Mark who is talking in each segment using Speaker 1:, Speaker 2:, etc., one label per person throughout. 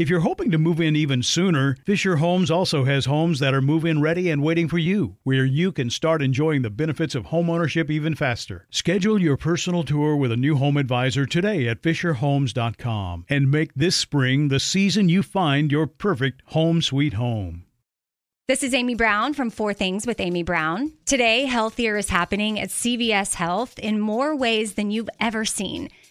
Speaker 1: If you're hoping to move in even sooner, Fisher Homes also has homes that are move in ready and waiting for you, where you can start enjoying the benefits of homeownership even faster. Schedule your personal tour with a new home advisor today at FisherHomes.com and make this spring the season you find your perfect home sweet home.
Speaker 2: This is Amy Brown from Four Things with Amy Brown. Today, healthier is happening at CVS Health in more ways than you've ever seen.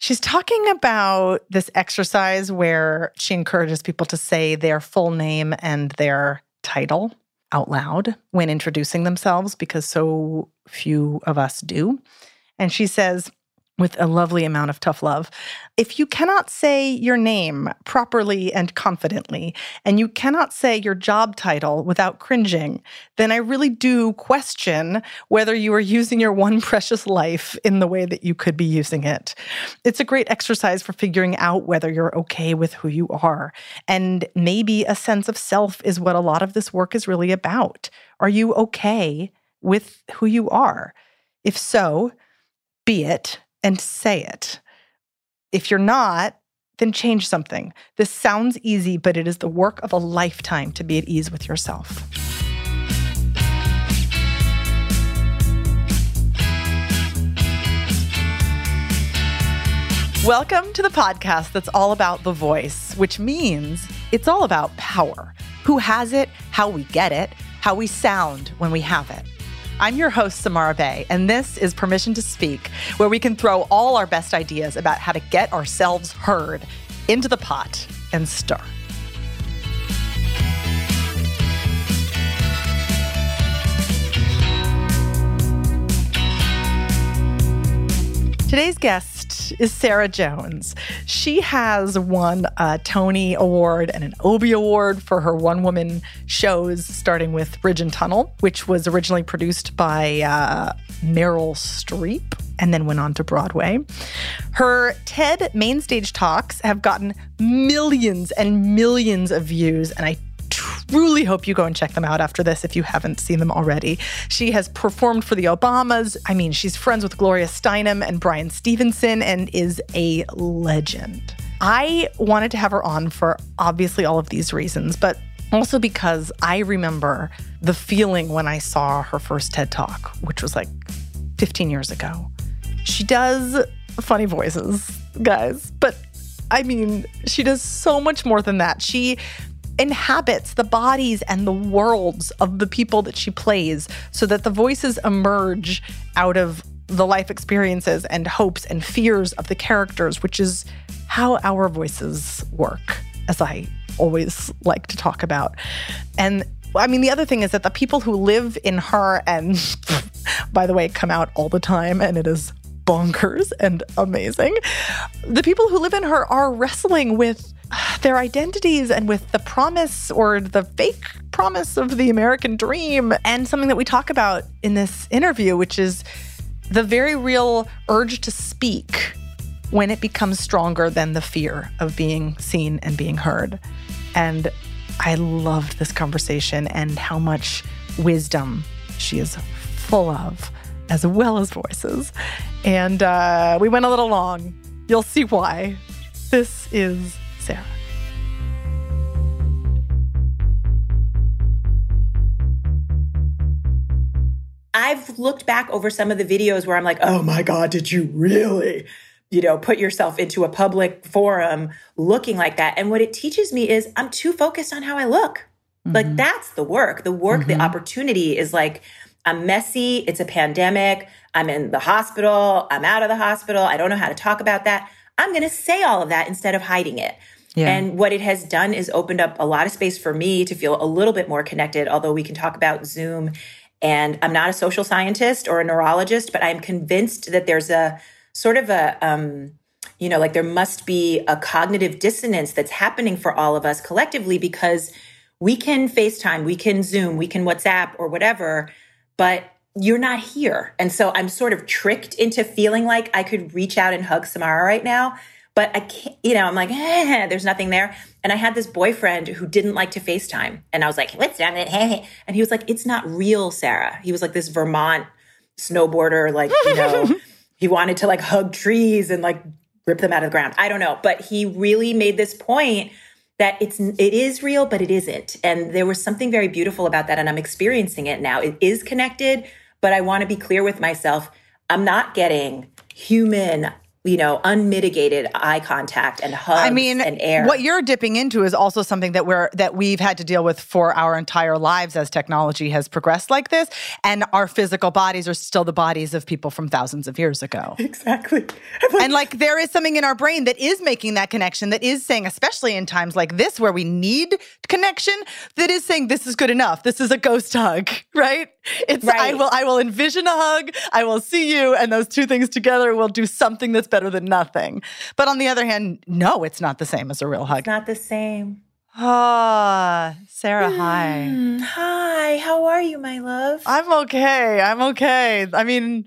Speaker 3: She's talking about this exercise where she encourages people to say their full name and their title out loud when introducing themselves because so few of us do. And she says, with a lovely amount of tough love. If you cannot say your name properly and confidently, and you cannot say your job title without cringing, then I really do question whether you are using your one precious life in the way that you could be using it. It's a great exercise for figuring out whether you're okay with who you are. And maybe a sense of self is what a lot of this work is really about. Are you okay with who you are? If so, be it and say it. If you're not, then change something. This sounds easy, but it is the work of a lifetime to be at ease with yourself. Welcome to the podcast that's all about the voice, which means it's all about power. Who has it, how we get it, how we sound when we have it. I'm your host, Samara Bay, and this is Permission to Speak, where we can throw all our best ideas about how to get ourselves heard into the pot and stir. Today's guest is Sarah Jones. She has won a Tony Award and an Obie Award for her one woman shows, starting with Bridge and Tunnel, which was originally produced by uh, Meryl Streep and then went on to Broadway. Her TED mainstage talks have gotten millions and millions of views, and I truly hope you go and check them out after this if you haven't seen them already. She has performed for the Obamas. I mean, she's friends with Gloria Steinem and Bryan Stevenson and is a legend. I wanted to have her on for obviously all of these reasons, but also because I remember the feeling when I saw her first TED Talk, which was like 15 years ago. She does funny voices, guys, but I mean, she does so much more than that. She inhabits the bodies and the worlds of the people that she plays so that the voices emerge out of the life experiences and hopes and fears of the characters, which is how our voices work, as I always like to talk about. And I mean, the other thing is that the people who live in her, and by the way, come out all the time, and it is bonkers and amazing. The people who live in her are wrestling with their identities and with the promise or the fake promise of the American dream. And something that we talk about in this interview, which is the very real urge to speak when it becomes stronger than the fear of being seen and being heard. And I loved this conversation and how much wisdom she is full of, as well as voices. And uh, we went a little long. You'll see why. This is Sarah.
Speaker 4: I've looked back over some of the videos where I'm like, oh my God, did you really? You know, put yourself into a public forum looking like that. And what it teaches me is I'm too focused on how I look. Mm-hmm. Like that's the work. The work, mm-hmm. the opportunity is like, I'm messy. It's a pandemic. I'm in the hospital. I'm out of the hospital. I don't know how to talk about that. I'm going to say all of that instead of hiding it. Yeah. And what it has done is opened up a lot of space for me to feel a little bit more connected, although we can talk about Zoom and I'm not a social scientist or a neurologist, but I'm convinced that there's a sort of a, um, you know, like there must be a cognitive dissonance that's happening for all of us collectively because we can FaceTime, we can Zoom, we can WhatsApp or whatever, but you're not here. And so I'm sort of tricked into feeling like I could reach out and hug Samara right now but I can't, you know, I'm like, eh, there's nothing there. And I had this boyfriend who didn't like to FaceTime. And I was like, what's with hey? And he was like, it's not real, Sarah. He was like this Vermont snowboarder, like, you know, he wanted to like hug trees and like rip them out of the ground. I don't know. But he really made this point that it's it is real, but it isn't. And there was something very beautiful about that. And I'm experiencing it now. It is connected, but I want to be clear with myself. I'm not getting human you know, unmitigated eye contact and hugs I mean, and air.
Speaker 3: What you're dipping into is also something that we're that we've had to deal with for our entire lives as technology has progressed like this. And our physical bodies are still the bodies of people from thousands of years ago.
Speaker 4: Exactly.
Speaker 3: and like there is something in our brain that is making that connection, that is saying, especially in times like this where we need connection, that is saying this is good enough. This is a ghost hug, right? It's right. I will I will envision a hug, I will see you, and those two things together will do something that's better than nothing. But on the other hand, no, it's not the same as a real hug.
Speaker 4: It's not the same.
Speaker 3: Ah, Sarah, hi.
Speaker 4: Mm, hi, how are you, my love?
Speaker 3: I'm okay. I'm okay. I mean,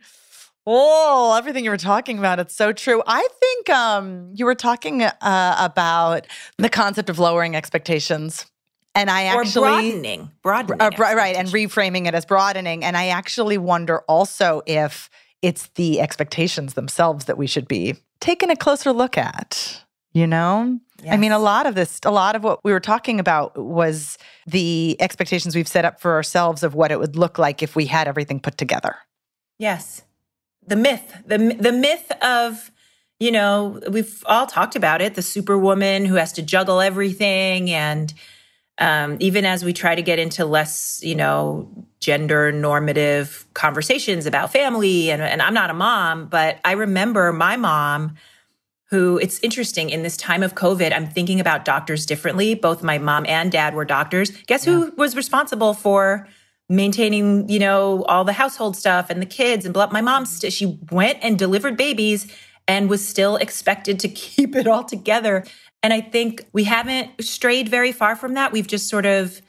Speaker 3: oh, everything you were talking about, it's so true. I think um, you were talking uh, about the concept of lowering expectations. And I actually
Speaker 4: or broadening, broadening, uh,
Speaker 3: right, and reframing it as broadening. And I actually wonder also if it's the expectations themselves that we should be taking a closer look at. You know, yes. I mean, a lot of this, a lot of what we were talking about was the expectations we've set up for ourselves of what it would look like if we had everything put together.
Speaker 4: Yes, the myth, the the myth of you know, we've all talked about it, the superwoman who has to juggle everything and um, even as we try to get into less, you know, gender normative conversations about family, and, and I'm not a mom, but I remember my mom who it's interesting in this time of COVID, I'm thinking about doctors differently. Both my mom and dad were doctors. Guess yeah. who was responsible for maintaining, you know, all the household stuff and the kids and blah. My mom, st- she went and delivered babies and was still expected to keep it all together. And I think we haven't strayed very far from that. We've just sort of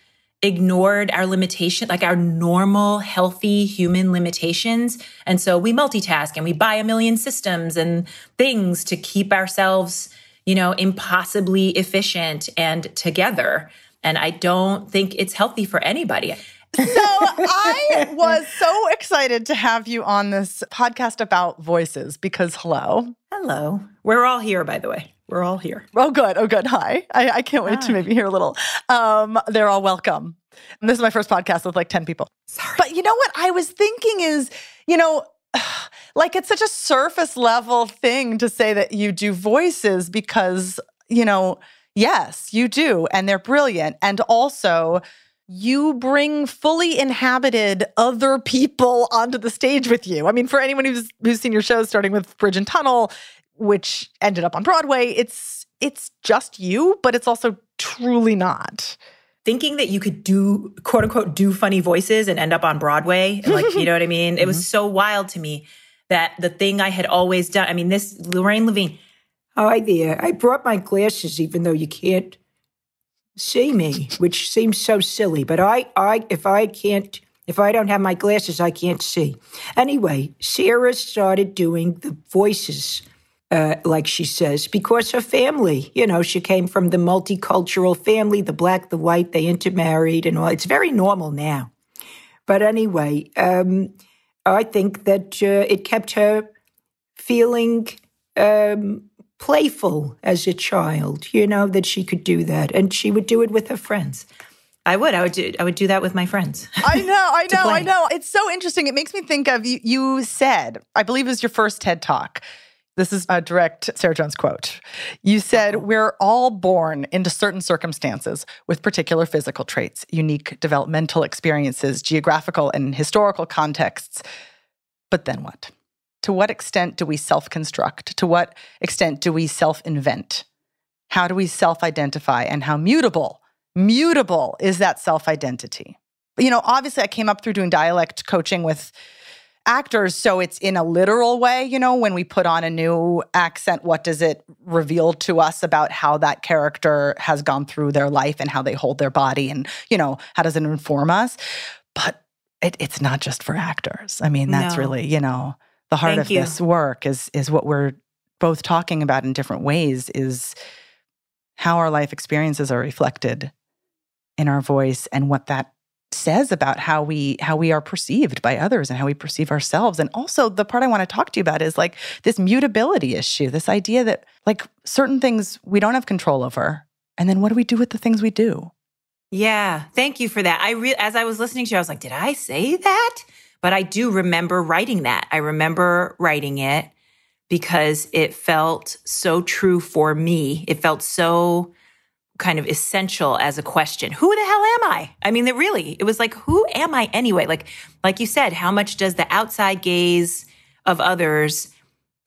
Speaker 4: ignored our limitation, like our normal, healthy human limitations. And so we multitask and we buy a million systems and things to keep ourselves, you know, impossibly efficient and together. And I don't think it's healthy for anybody.
Speaker 3: So I was so excited to have you on this podcast about voices because hello.
Speaker 4: Hello. We're all here, by the way. We're all here.
Speaker 3: Oh, good. Oh, good. Hi. I, I can't wait Hi. to maybe hear a little. Um, they're all welcome. And this is my first podcast with like 10 people.
Speaker 4: Sorry.
Speaker 3: But you know what I was thinking is, you know, like it's such a surface level thing to say that you do voices because, you know, yes, you do. And they're brilliant. And also, you bring fully inhabited other people onto the stage with you. I mean, for anyone who's who's seen your shows, starting with Bridge and Tunnel, which ended up on Broadway, it's it's just you, but it's also truly not.
Speaker 4: Thinking that you could do quote unquote do funny voices and end up on Broadway, like you know what I mean? It mm-hmm. was so wild to me that the thing I had always done. I mean, this Lorraine Levine. Hi there. I brought my glasses, even though you can't see me, which seems so silly. But I, I, if I can't if I don't have my glasses, I can't see. Anyway, Sarah started doing the voices uh, like she says, because her family, you know, she came from the multicultural family, the black, the white, they intermarried and all. It's very normal now. But anyway, um, I think that uh, it kept her feeling um, playful as a child, you know, that she could do that. And she would do it with her friends. I would. I would do. I would do that with my friends.
Speaker 3: I know. I know. I know. It's so interesting. It makes me think of you. You said, I believe it was your first TED talk. This is a direct Sarah Jones quote. You said, uh-huh. We're all born into certain circumstances with particular physical traits, unique developmental experiences, geographical and historical contexts. But then what? To what extent do we self construct? To what extent do we self invent? How do we self identify? And how mutable, mutable is that self identity? You know, obviously, I came up through doing dialect coaching with actors. So it's in a literal way, you know, when we put on a new accent, what does it reveal to us about how that character has gone through their life and how they hold their body? And, you know, how does it inform us? But it, it's not just for actors. I mean, that's no. really, you know, the heart Thank of you. this work is is what we're both talking about in different ways is how our life experiences are reflected in our voice and what that says about how we how we are perceived by others and how we perceive ourselves. And also the part i want to talk to you about is like this mutability issue this idea that like certain things we don't have control over and then what do we do with the things we do?
Speaker 4: Yeah thank you for that. I re- as i was listening to you i was like did i say that but i do remember writing that i remember writing it because it felt so true for me it felt so kind of essential as a question. Who the hell am I? I mean, it really, it was like, who am I anyway? Like, like you said, how much does the outside gaze of others,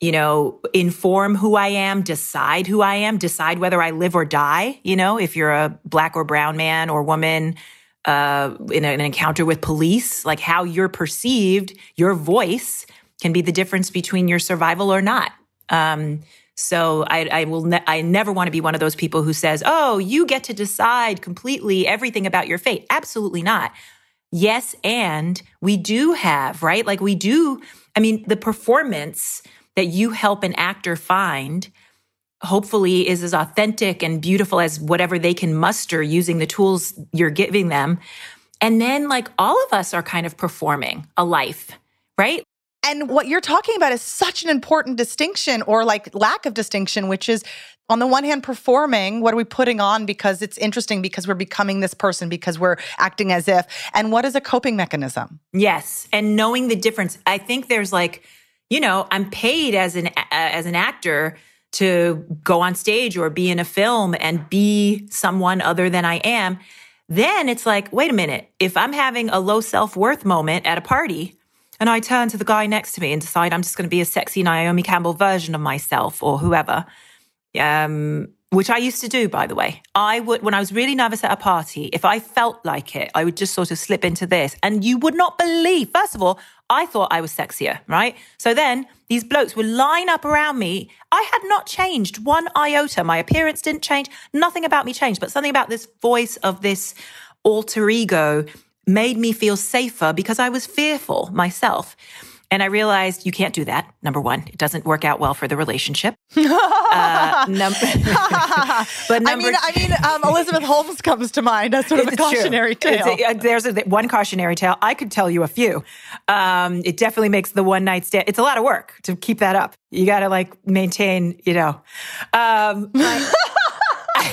Speaker 4: you know, inform who I am, decide who I am, decide whether I live or die? You know, if you're a black or brown man or woman, uh, in an encounter with police, like how you're perceived, your voice can be the difference between your survival or not. Um, so I, I will, ne- I never want to be one of those people who says, "Oh, you get to decide completely everything about your fate." Absolutely not. Yes, and we do have right, like we do. I mean, the performance that you help an actor find hopefully is as authentic and beautiful as whatever they can muster using the tools you're giving them. And then, like, all of us are kind of performing a life, right?
Speaker 3: And what you're talking about is such an important distinction or like lack of distinction, which is on the one hand, performing, what are we putting on because it's interesting because we're becoming this person, because we're acting as if, and what is a coping mechanism?
Speaker 4: Yes. And knowing the difference. I think there's like, you know, I'm paid as an, uh, as an actor to go on stage or be in a film and be someone other than I am. Then it's like, wait a minute. If I'm having a low self worth moment at a party, and I turn to the guy next to me and decide I'm just going to be a sexy Naomi Campbell version of myself or whoever. Um, which I used to do, by the way. I would, when I was really nervous at a party, if I felt like it, I would just sort of slip into this. And you would not believe, first of all, I thought I was sexier, right? So then these blokes would line up around me. I had not changed one iota. My appearance didn't change. Nothing about me changed, but something about this voice of this alter ego made me feel safer because I was fearful myself. And I realized you can't do that. Number one, it doesn't work out well for the relationship. uh, num-
Speaker 3: but number I mean, I mean, um, Elizabeth Holmes comes to mind as sort of a cautionary true. tale.
Speaker 4: A, there's a, one cautionary tale. I could tell you a few. Um, it definitely makes the one night stand. It's a lot of work to keep that up. You got to like maintain, you know. Um, my,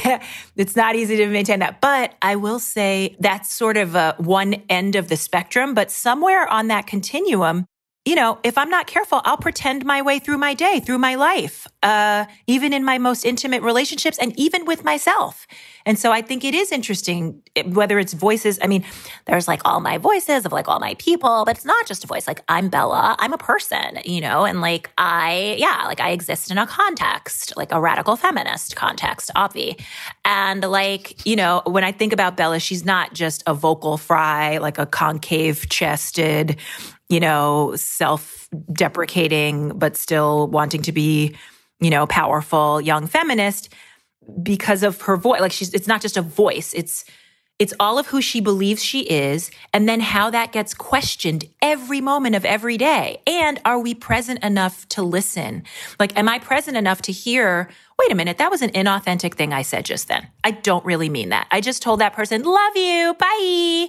Speaker 4: it's not easy to maintain that. But I will say that's sort of a one end of the spectrum. But somewhere on that continuum, you know, if I'm not careful, I'll pretend my way through my day, through my life, uh, even in my most intimate relationships and even with myself. And so I think it is interesting, whether it's voices. I mean, there's like all my voices of like all my people, but it's not just a voice. Like I'm Bella, I'm a person, you know, and like I, yeah, like I exist in a context, like a radical feminist context, obvi. And like, you know, when I think about Bella, she's not just a vocal fry, like a concave chested, you know, self deprecating, but still wanting to be, you know, powerful young feminist because of her voice. Like she's, it's not just a voice. It's, It's all of who she believes she is, and then how that gets questioned every moment of every day. And are we present enough to listen? Like, am I present enough to hear, wait a minute, that was an inauthentic thing I said just then. I don't really mean that. I just told that person, love you, bye.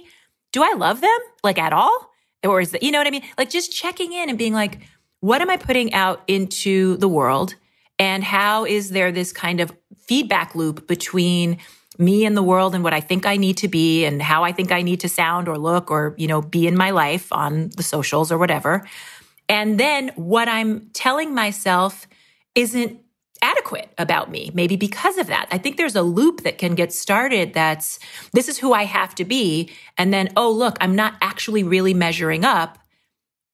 Speaker 4: Do I love them? Like, at all? Or is that, you know what I mean? Like, just checking in and being like, what am I putting out into the world? And how is there this kind of feedback loop between me and the world and what I think I need to be and how I think I need to sound or look or, you know, be in my life on the socials or whatever. And then what I'm telling myself isn't adequate about me, maybe because of that. I think there's a loop that can get started that's this is who I have to be. And then, oh, look, I'm not actually really measuring up.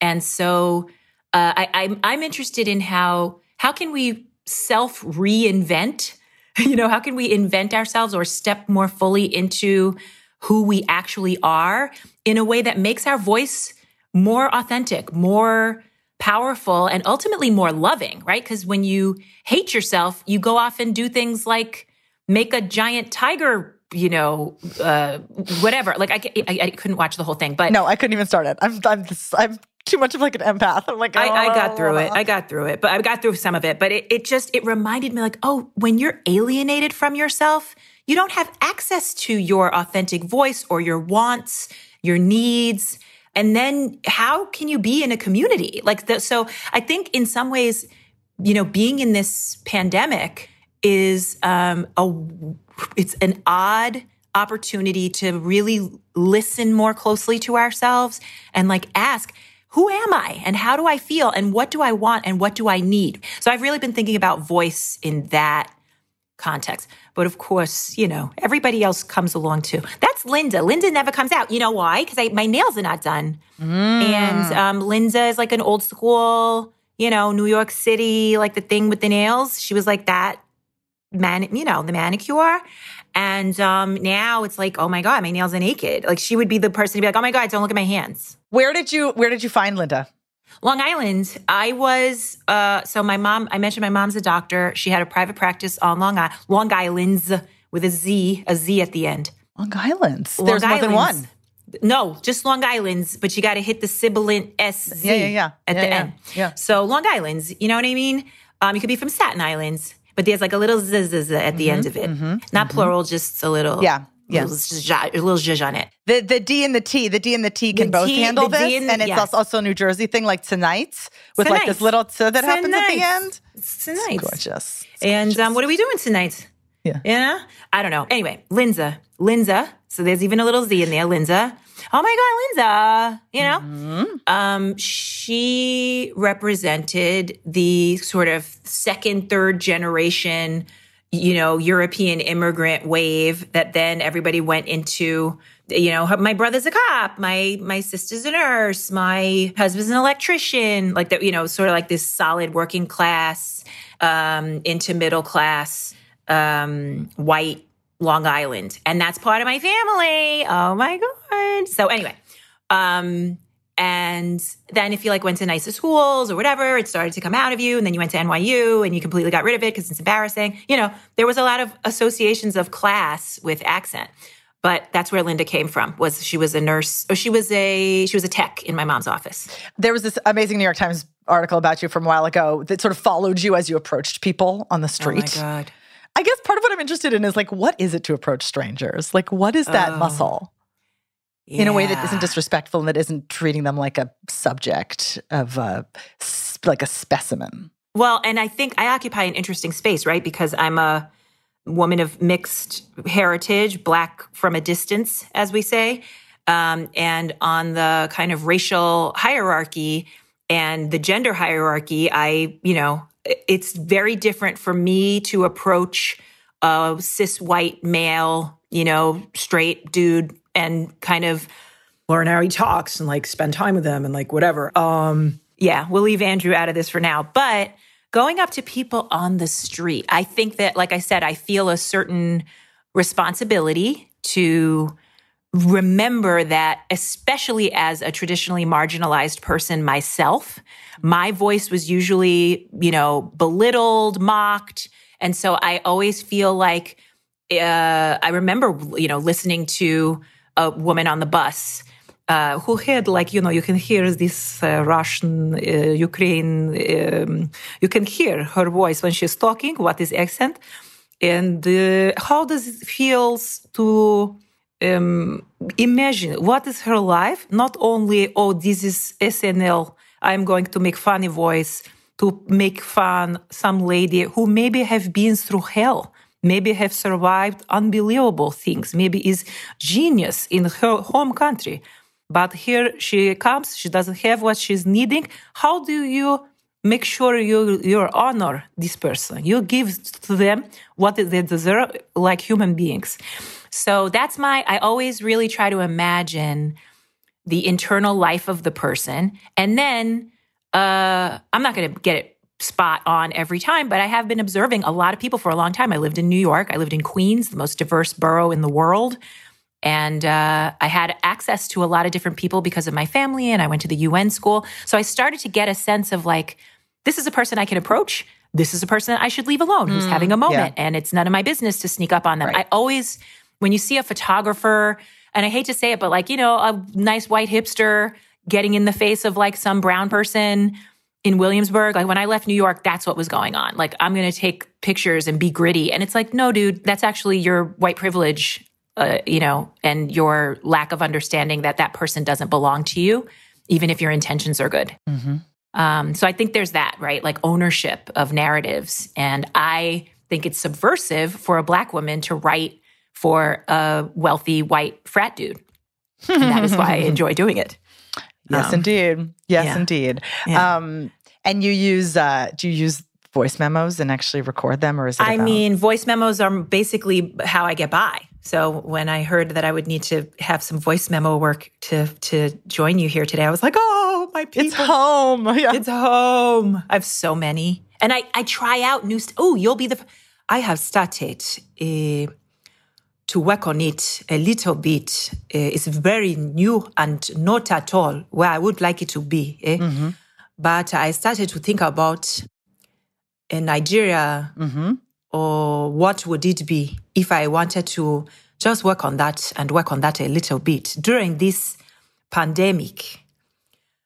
Speaker 4: And so uh, I, I'm, I'm interested in how how can we self reinvent You know, how can we invent ourselves or step more fully into who we actually are in a way that makes our voice more authentic, more powerful, and ultimately more loving, right? Because when you hate yourself, you go off and do things like make a giant tiger you know, uh, whatever. Like I, I, I, couldn't watch the whole thing, but
Speaker 3: no, I couldn't even start it. I'm, I'm, I'm too much of like an empath. I'm like, oh.
Speaker 4: I, I, got through it. I got through it, but I got through some of it. But it, it just it reminded me like, oh, when you're alienated from yourself, you don't have access to your authentic voice or your wants, your needs. And then how can you be in a community like that? So I think in some ways, you know, being in this pandemic is um, a it's an odd opportunity to really listen more closely to ourselves and like ask who am I and how do I feel and what do I want and what do I need? So I've really been thinking about voice in that context. But of course, you know, everybody else comes along too. That's Linda. Linda never comes out. You know why? Because my nails are not done. Mm. And um, Linda is like an old school, you know, New York City, like the thing with the nails. She was like that man, you know, the manicure. And um, now it's like, oh my God, my nails are naked. Like she would be the person to be like, oh my God, don't look at my hands.
Speaker 3: Where did you where did you find Linda?
Speaker 4: Long Island. I was uh, so my mom. I mentioned my mom's a doctor. She had a private practice on Long Island, Long Island's with a Z, a Z at the end.
Speaker 3: Long Island's. Long There's Islands. more than one.
Speaker 4: No, just Long Island's, but you got to hit the sibilant S Z
Speaker 3: yeah, yeah, yeah.
Speaker 4: at
Speaker 3: yeah,
Speaker 4: the
Speaker 3: yeah,
Speaker 4: end.
Speaker 3: Yeah.
Speaker 4: So Long Island's, you know what I mean? Um, you could be from Staten Islands, but there's like a little z, z, z at the mm-hmm, end of it. Mm-hmm, Not mm-hmm. plural, just a little.
Speaker 3: Yeah.
Speaker 4: Yeah. A little zhuzh on it.
Speaker 3: The the D and the T, the D and the T can the both T, handle this, and, and, it's yes. also a New Jersey thing, like tonight with tonight. like this little t that tonight. happens at the end.
Speaker 4: It's Tonight,
Speaker 3: it's gorgeous.
Speaker 4: It's and
Speaker 3: gorgeous.
Speaker 4: Um, what are we doing tonight?
Speaker 3: Yeah,
Speaker 4: yeah. I don't know. Anyway, Linza, Linza. So there's even a little Z in there, Linza oh my God, Linda, you know? Mm-hmm. Um, she represented the sort of second, third generation, you know, European immigrant wave that then everybody went into you know my brother's a cop my my sister's a nurse my husband's an electrician like that you know sort of like this solid working class um into middle class um white Long Island, and that's part of my family. Oh my god! So anyway, um, and then if you like went to nicer schools or whatever, it started to come out of you, and then you went to NYU and you completely got rid of it because it's embarrassing. You know, there was a lot of associations of class with accent. But that's where Linda came from. Was she was a nurse? Or she was a she was a tech in my mom's office.
Speaker 3: There was this amazing New York Times article about you from a while ago that sort of followed you as you approached people on the street.
Speaker 4: Oh my god!
Speaker 3: I guess part of what I'm interested in is like, what is it to approach strangers? Like, what is that oh, muscle? Yeah. In a way that isn't disrespectful and that isn't treating them like a subject of a, like a specimen.
Speaker 4: Well, and I think I occupy an interesting space, right? Because I'm a woman of mixed heritage, black from a distance, as we say. Um, and on the kind of racial hierarchy and the gender hierarchy, I, you know, it's very different for me to approach a cis white male, you know, straight dude and kind of learn how he talks and like spend time with him and like whatever. Um, yeah, we'll leave Andrew out of this for now. But going up to people on the street, I think that, like I said, I feel a certain responsibility to remember that, especially as a traditionally marginalized person myself, my voice was usually, you know, belittled, mocked. And so I always feel like uh, I remember, you know, listening to a woman on the bus uh, who had like you know you can hear this uh, Russian uh, Ukraine um, you can hear her voice when she's talking what is accent and uh, how does it feels to um, imagine what is her life? Not only oh this is SNL I'm going to make funny voice to make fun some lady who maybe have been through hell maybe have survived unbelievable things maybe is genius in her home country but here she comes, she doesn't have what she's needing. How do you make sure you you honor this person? You give to them what they deserve, like human beings. So that's my. I always really try to imagine the internal life of the person, and then uh, I'm not going to get it spot on every time, but I have been observing a lot of people for a long time. I lived in New York. I lived in Queens, the most diverse borough in the world. And uh, I had access to a lot of different people because of my family, and I went to the UN school. So I started to get a sense of like, this is a person I can approach. This is a person I should leave alone who's mm, having a moment, yeah. and it's none of my business to sneak up on them. Right. I always, when you see a photographer, and I hate to say it, but like, you know, a nice white hipster getting in the face of like some brown person in Williamsburg, like when I left New York, that's what was going on. Like, I'm going to take pictures and be gritty. And it's like, no, dude, that's actually your white privilege uh, you know, and your lack of understanding that that person doesn't belong to you, even if your intentions are good. Mm-hmm. Um, so I think there's that, right? Like ownership of narratives. And I think it's subversive for a black woman to write for a wealthy white frat dude. and that is why I enjoy doing it.
Speaker 3: Yes, um, indeed. Yes, yeah. indeed. Yeah. Um, and you use, uh, do you use voice memos and actually record them or is it?
Speaker 4: I
Speaker 3: about-
Speaker 4: mean, voice memos are basically how I get by. So when I heard that I would need to have some voice memo work to to join you here today, I was like, oh, my people.
Speaker 3: It's home.
Speaker 4: Yeah. It's home. I have so many. And I, I try out new, st- oh, you'll be the, f- I have started uh, to work on it a little bit. Uh, it's very new and not at all where I would like it to be. Eh? Mm-hmm. But I started to think about in Nigeria, mm-hmm or what would it be if I wanted to just work on that and work on that a little bit during this pandemic?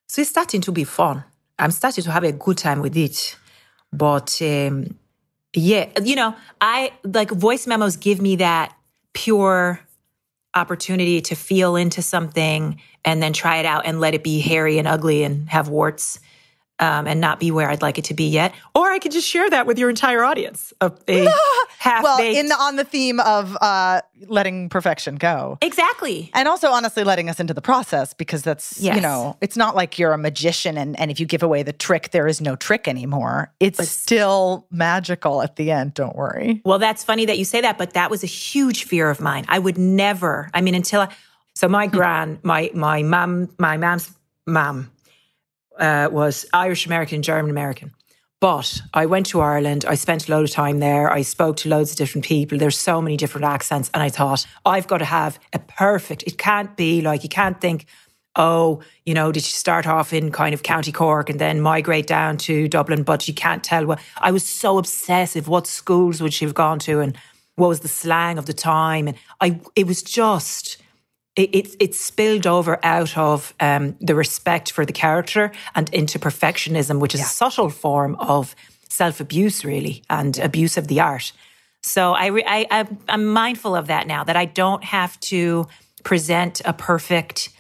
Speaker 4: So it's starting to be fun. I'm starting to have a good time with it. But um, yeah, you know, I like voice memos give me that pure opportunity to feel into something and then try it out and let it be hairy and ugly and have warts um, and not be where I'd like it to be yet. Or I could just share that with your entire audience of a half
Speaker 3: Well, in the, on the theme of uh, letting perfection go.
Speaker 4: Exactly.
Speaker 3: And also, honestly, letting us into the process because that's, yes. you know, it's not like you're a magician and, and if you give away the trick, there is no trick anymore. It's but, still magical at the end. Don't worry.
Speaker 4: Well, that's funny that you say that, but that was a huge fear of mine. I would never, I mean, until I, so my gran, my, my mom, my mom's mom, uh, was Irish American, German American. But I went to Ireland. I spent a lot of time there. I spoke to loads of different people. There's so many different accents. And I thought, I've got to have a perfect, it can't be like, you can't think, oh, you know, did she start off in kind of County Cork and then migrate down to Dublin? But you can't tell. I was so obsessive. What schools would she have gone to? And what was the slang of the time? And I, it was just, it, it, it spilled over out of um, the respect for the character and into perfectionism, which is yeah. a subtle form of self abuse, really, and abuse of the art. So I, I, I, I'm mindful of that now, that I don't have to present a perfect.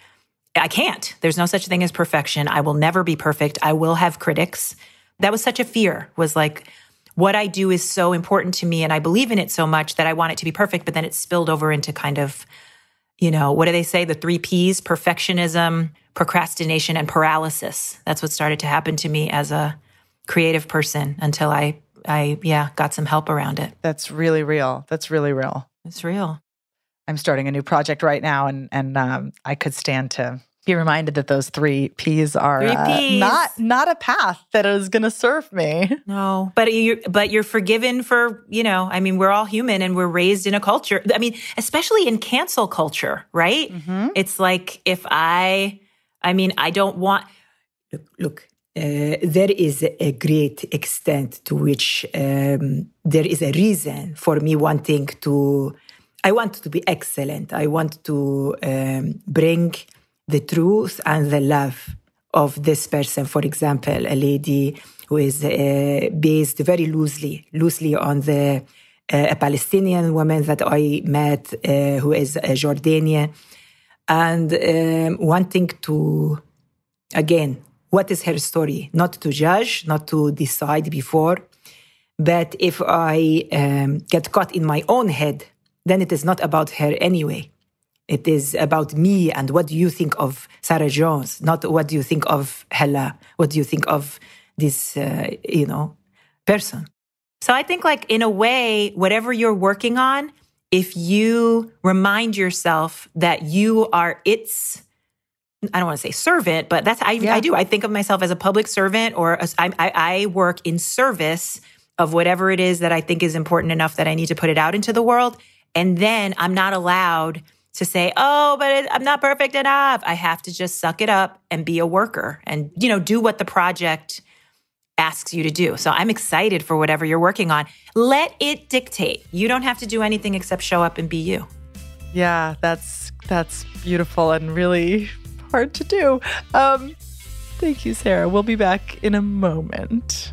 Speaker 4: I can't. There's no such thing as perfection. I will never be perfect. I will have critics. That was such a fear. Was like what I do is so important to me, and I believe in it so much that I want it to be perfect. But then it spilled over into kind of you know, what do they say? The three P's perfectionism, procrastination, and paralysis. That's what started to happen to me as a creative person until I, I, yeah, got some help around it.
Speaker 3: That's really real. That's really real.
Speaker 4: It's real.
Speaker 3: I'm starting a new project right now, and and um, I could stand to be reminded that those three P's are
Speaker 4: three P's.
Speaker 3: Uh, not not a path that is going to serve me.
Speaker 4: No, but you but you're forgiven for you know. I mean, we're all human and we're raised in a culture. I mean, especially in cancel culture, right? Mm-hmm. It's like if I, I mean, I don't want. Look, look uh, there is a great extent to which um, there is a reason for me wanting to. I want to be excellent. I want to um, bring the truth and the love of this person. For example, a lady who is uh, based very loosely, loosely on the uh, a Palestinian woman that I met uh, who is a Jordanian, and um, wanting to again what is her story? Not to judge, not to decide before. But if I um, get caught in my own head, then it is not about her anyway. It is about me and what do you think of Sarah Jones, not what do you think of Hella, what do you think of this, uh, you know, person. So I think, like, in a way, whatever you're working on, if you remind yourself that you are its I don't want to say servant, but that's I, yeah. I do. I think of myself as a public servant, or a, I, I work in service of whatever it is that I think is important enough that I need to put it out into the world. And then I'm not allowed to say, "Oh, but I'm not perfect enough." I have to just suck it up and be a worker, and you know, do what the project asks you to do. So I'm excited for whatever you're working on. Let it dictate. You don't have to do anything except show up and be you.
Speaker 3: Yeah, that's that's beautiful and really hard to do. Um, thank you, Sarah. We'll be back in a moment.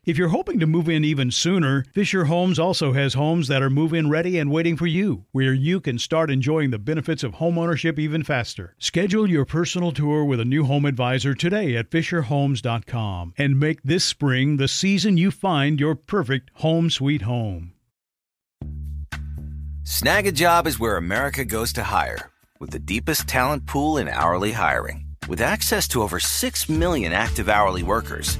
Speaker 1: If you're hoping to move in even sooner, Fisher Homes also has homes that are move in ready and waiting for you, where you can start enjoying the benefits of homeownership even faster. Schedule your personal tour with a new home advisor today at FisherHomes.com and make this spring the season you find your perfect home sweet home.
Speaker 5: Snagajob is where America goes to hire, with the deepest talent pool in hourly hiring. With access to over 6 million active hourly workers,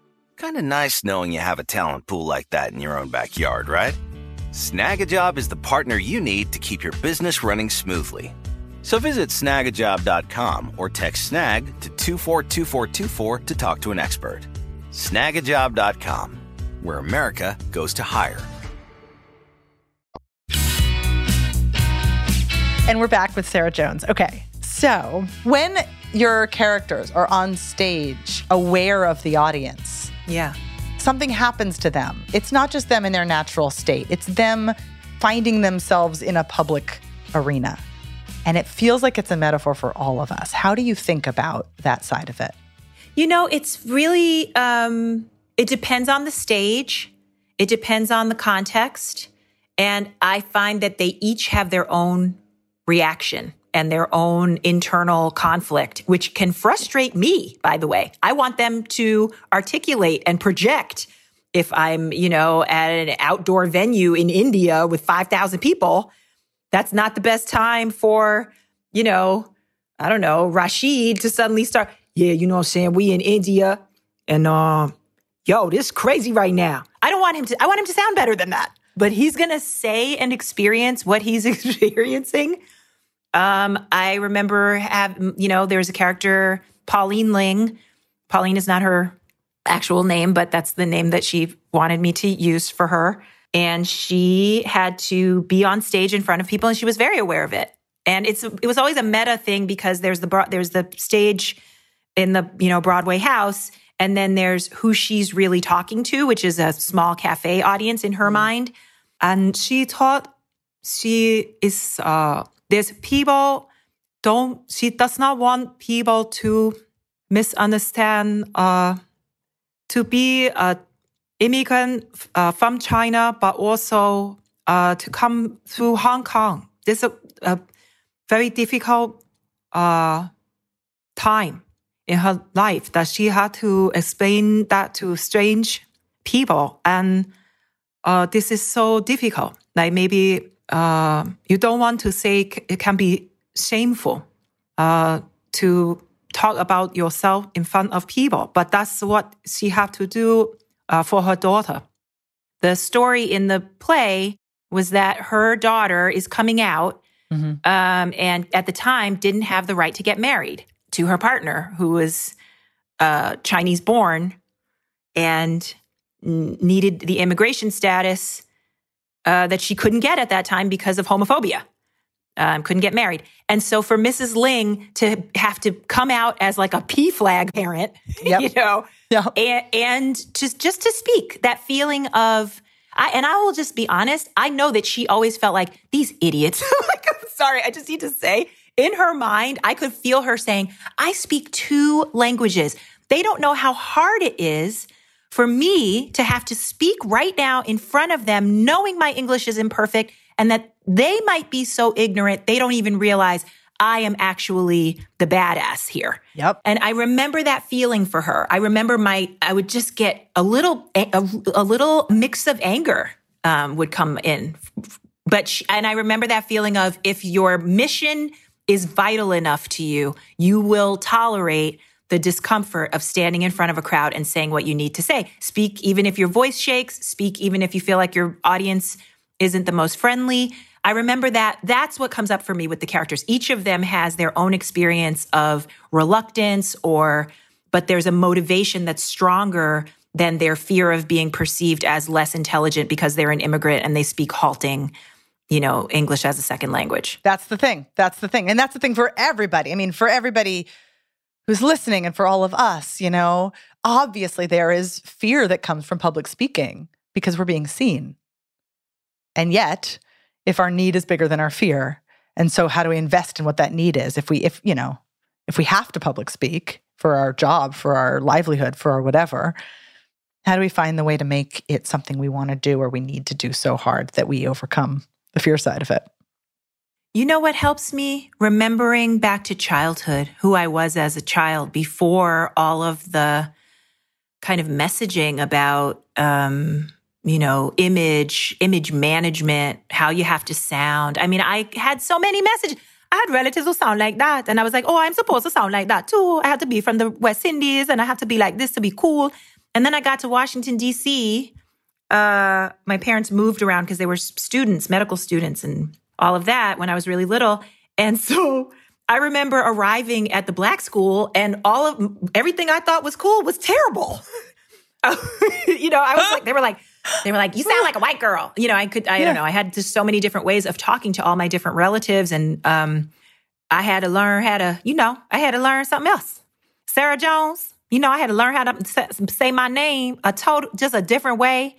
Speaker 5: Kind of nice knowing you have a talent pool like that in your own backyard, right? Snagajob is the partner you need to keep your business running smoothly. So visit snagajob.com or text snag to 242424 to talk to an expert. Snagajob.com, where America goes to hire.
Speaker 3: And we're back with Sarah Jones. Okay. So, when your characters are on stage aware of the audience,
Speaker 4: yeah.
Speaker 3: Something happens to them. It's not just them in their natural state, it's them finding themselves in a public arena. And it feels like it's a metaphor for all of us. How do you think about that side of it?
Speaker 4: You know, it's really, um, it depends on the stage, it depends on the context. And I find that they each have their own reaction and their own internal conflict, which can frustrate me, by the way. I want them to articulate and project if I'm, you know, at an outdoor venue in India with 5,000 people. That's not the best time for, you know, I don't know, Rashid to suddenly start, yeah, you know what I'm saying? We in India and, uh, yo, this is crazy right now. I don't want him to, I want him to sound better than that. But he's going to say and experience what he's experiencing um, I remember have you know there's a character Pauline Ling. Pauline is not her actual name, but that's the name that she wanted me to use for her. And she had to be on stage in front of people, and she was very aware of it. And it's it was always a meta thing because there's the there's the stage in the, you know, Broadway house. And then there's who she's really talking to, which is a small cafe audience in her mm. mind. And she thought she is, uh, there's people don't, she does not want people to misunderstand, uh, to be a immigrant uh, from China, but also uh, to come through Hong Kong. This is a, a very difficult uh, time in her life that she had to explain that to strange people. And uh, this is so difficult. Like maybe uh, you don't want to say it can be shameful uh, to talk about yourself in front of people, but that's what she had to do uh, for her daughter. The story in the play was that her daughter is coming out mm-hmm. um, and at the time didn't have the right to get married to her partner who was uh, Chinese born and needed the immigration status uh, that she couldn't get at that time because of homophobia. Um, couldn't get married. And so for Mrs. Ling to have to come out as like a PFLAG parent, yep. you know, yeah. and, and just, just to speak that feeling of, I, and I will just be honest, I know that she always felt like these idiots. like, I'm sorry, I just need to say, in her mind, I could feel her saying, I speak two languages. They don't know how hard it is for me to have to speak right now in front of them, knowing my English is imperfect and that they might be so ignorant, they don't even realize I am actually the badass here.
Speaker 3: Yep.
Speaker 4: And I remember that feeling for her. I remember my, I would just get a little, a, a little mix of anger um, would come in. But, she, and I remember that feeling of if your mission is vital enough to you, you will tolerate the discomfort of standing in front of a crowd and saying what you need to say. Speak even if your voice shakes, speak even if you feel like your audience isn't the most friendly. I remember that that's what comes up for me with the characters. Each of them has their own experience of reluctance or, but there's a motivation that's stronger than their fear of being perceived as less intelligent because they're an immigrant and they speak halting, you know, English as a second language.
Speaker 3: That's the thing. That's the thing. And that's the thing for everybody. I mean, for everybody who's listening and for all of us, you know, obviously there is fear that comes from public speaking because we're being seen. And yet, if our need is bigger than our fear. And so how do we invest in what that need is? If we if you know, if we have to public speak for our job, for our livelihood, for our whatever, how do we find the way to make it something we want to do or we need to do so hard that we overcome the fear side of it?
Speaker 4: You know what helps me? Remembering back to childhood, who I was as a child before all of the kind of messaging about um, you know, image, image management, how you have to sound. I mean, I had so many messages. I had relatives who sound like that. And I was like, oh, I'm supposed to sound like that too. I had to be from the West Indies and I have to be like this to be cool. And then I got to Washington, D.C. Uh, my parents moved around because they were students, medical students, and all of that when I was really little. And so I remember arriving at the black school and all of everything I thought was cool was terrible. you know, I was like, they were like, they were like, "You sound like a white girl." You know, I could, I yeah. don't know. I had just so many different ways of talking to all my different relatives, and um, I had to learn how to, you know, I had to learn something else. Sarah Jones, you know, I had to learn how to say my name a total, just a different way.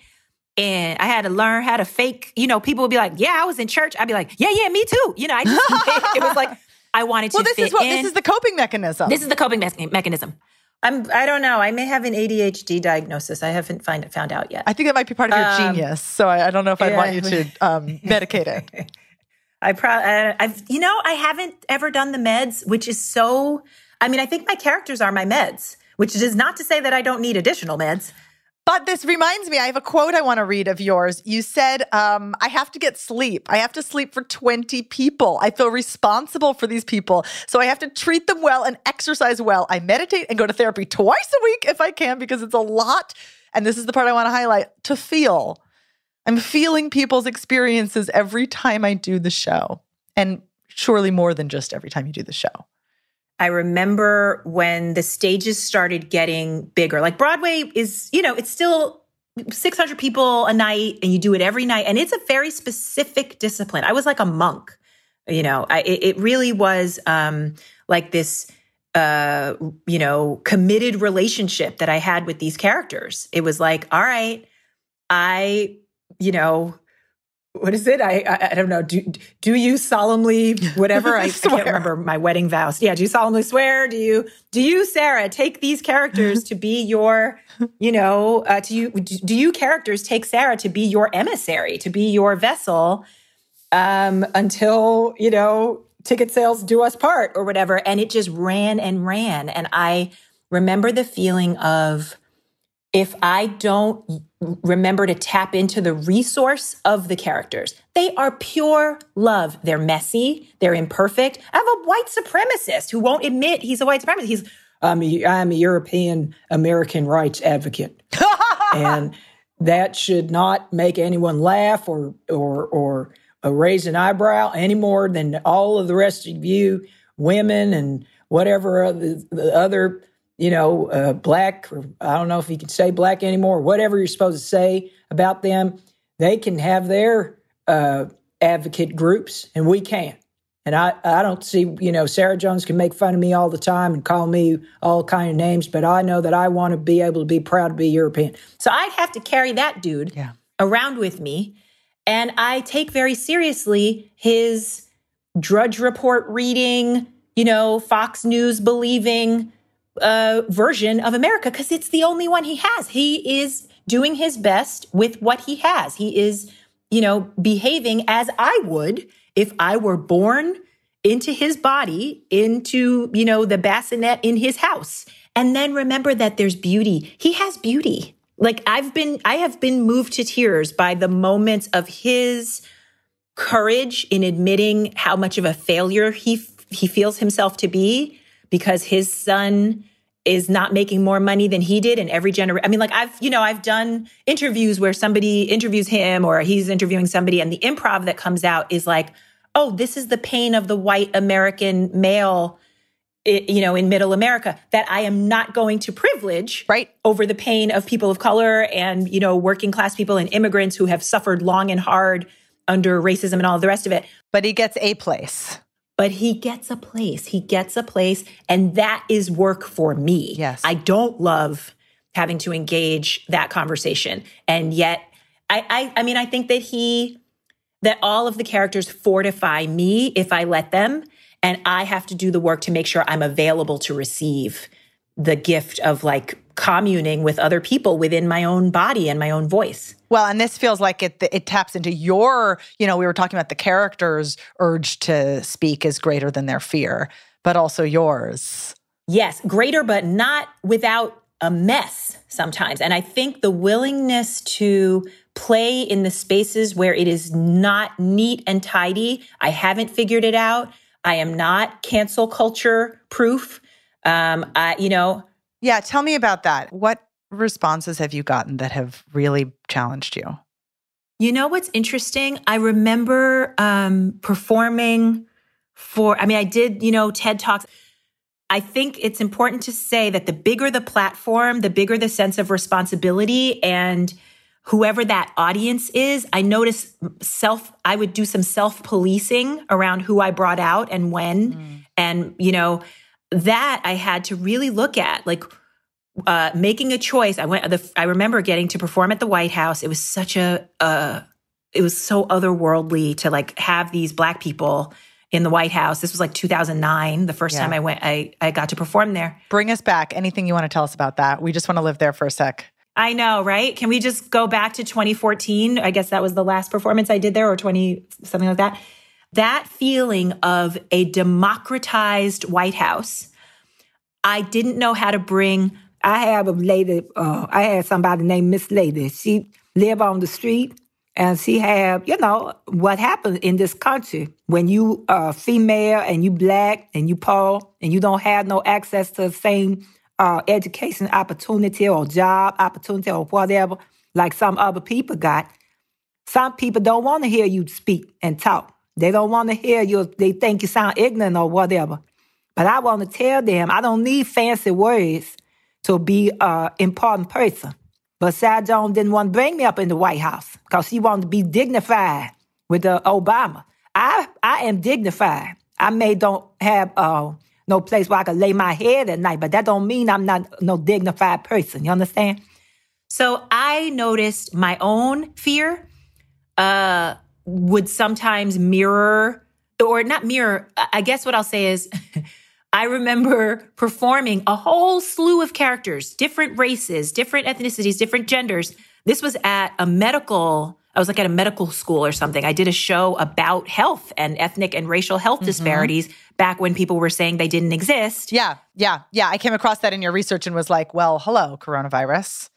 Speaker 4: And I had to learn how to fake, you know, people would be like, yeah, I was in church. I'd be like, yeah, yeah, me too. You know, I just, it was like, I wanted to
Speaker 3: well, this is what,
Speaker 4: in.
Speaker 3: This is the coping mechanism.
Speaker 4: This is the coping me- mechanism. I'm I don't know. I may have an ADHD diagnosis. I haven't find, found out yet.
Speaker 3: I think that might be part of your um, genius. So I, I, don't know if I'd yeah. want you to um, medicate it.
Speaker 4: I probably I've you know I haven't ever done the meds, which is so. I mean, I think my characters are my meds, which is not to say that I don't need additional meds.
Speaker 3: But this reminds me, I have a quote I want to read of yours. You said, um, I have to get sleep. I have to sleep for 20 people. I feel responsible for these people. So I have to treat them well and exercise well. I meditate and go to therapy twice a week if I can, because it's a lot. And this is the part I want to highlight to feel. I'm feeling people's experiences every time I do the show. And surely more than just every time you do the show.
Speaker 4: I remember when the stages started getting bigger. Like Broadway is, you know, it's still 600 people a night and you do it every night. And it's a very specific discipline. I was like a monk, you know, I, it really was um, like this uh, you know, committed relationship that I had with these characters. It was like, all right, I, you know, what is it? I, I, I don't know. Do do you solemnly whatever? I, I, can't remember my wedding vows. Yeah, do you solemnly swear? Do you do you Sarah take these characters to be your, you know, uh, to you do you characters take Sarah to be your emissary, to be your vessel, um, until you know ticket sales do us part or whatever? And it just ran and ran, and I remember the feeling of if I don't remember to tap into the resource of the characters. They are pure love. They're messy. They're imperfect. I have a white supremacist who won't admit he's a white supremacist. He's, I'm a, I'm a European American rights advocate. and that should not make anyone laugh or, or, or raise an eyebrow any more than all of the rest of you women and whatever the, the other you know, uh, black, or I don't know if you can say black anymore, whatever you're supposed to say about them, they can have their uh, advocate groups and we can't. And I, I don't see, you know, Sarah Jones can make fun of me all the time and call me all kind of names, but I know that I want to be able to be proud to be European. So I'd have to carry that dude yeah. around with me. And I take very seriously his Drudge Report reading, you know, Fox News believing, uh, version of America because it's the only one he has. He is doing his best with what he has. He is, you know, behaving as I would if I were born into his body, into, you know, the bassinet in his house. And then remember that there's beauty. He has beauty. Like I've been, I have been moved to tears by the moments of his courage in admitting how much of a failure he he feels himself to be because his son is not making more money than he did in every generation. I mean, like I've, you know, I've done interviews where somebody interviews him or he's interviewing somebody and the improv that comes out is like, oh, this is the pain of the white American male, you know, in middle America that I am not going to privilege
Speaker 3: right
Speaker 4: over the pain of people of color and, you know, working class people and immigrants who have suffered long and hard under racism and all the rest of it.
Speaker 3: But he gets a place
Speaker 4: but he gets a place. He gets a place. And that is work for me.
Speaker 3: Yes.
Speaker 4: I don't love having to engage that conversation. And yet, I, I, I mean, I think that he, that all of the characters fortify me if I let them. And I have to do the work to make sure I'm available to receive the gift of like communing with other people within my own body and my own voice.
Speaker 3: Well, and this feels like it it taps into your, you know, we were talking about the characters' urge to speak is greater than their fear, but also yours.
Speaker 4: Yes, greater but not without a mess sometimes. And I think the willingness to play in the spaces where it is not neat and tidy, I haven't figured it out. I am not cancel culture proof. Um, I, you know,
Speaker 3: yeah, tell me about that. What responses have you gotten that have really challenged you?
Speaker 4: You know what's interesting? I remember um, performing for, I mean, I did, you know, TED Talks. I think it's important to say that the bigger the platform, the bigger the sense of responsibility and whoever that audience is, I notice self, I would do some self policing around who I brought out and when. Mm. And, you know, that I had to really look at, like uh, making a choice. I went. The, I remember getting to perform at the White House. It was such a. Uh, it was so otherworldly to like have these black people in the White House. This was like 2009, the first yeah. time I went. I I got to perform there.
Speaker 3: Bring us back. Anything you want to tell us about that? We just want to live there for a sec.
Speaker 4: I know, right? Can we just go back to 2014? I guess that was the last performance I did there, or 20 something like that that feeling of a democratized White House, I didn't know how to bring. I have a lady, uh, I had somebody named Miss Lady. She live on the street and she have, you know, what happens in this country when you are female and you black and you poor and you don't have no access to the same uh, education opportunity or job opportunity or whatever like some other people got. Some people don't want to hear you speak and talk. They don't want to hear you. They think you sound ignorant or whatever. But I want to tell them I don't need fancy words to be an important person. But Sarah Jones didn't want to bring me up in the White House because she wanted to be dignified with uh, Obama. I I am dignified. I may don't have uh, no place where I could lay my head at night, but that don't mean I'm not no dignified person. You understand? So I noticed my own fear uh, would sometimes mirror, or not mirror. I guess what I'll say is, I remember performing a whole slew of characters, different races, different ethnicities, different genders. This was at a medical I was like at a medical school or something. I did a show about health and ethnic and racial health mm-hmm. disparities back when people were saying they didn't exist.
Speaker 3: Yeah, yeah, yeah. I came across that in your research and was like, well, hello, coronavirus.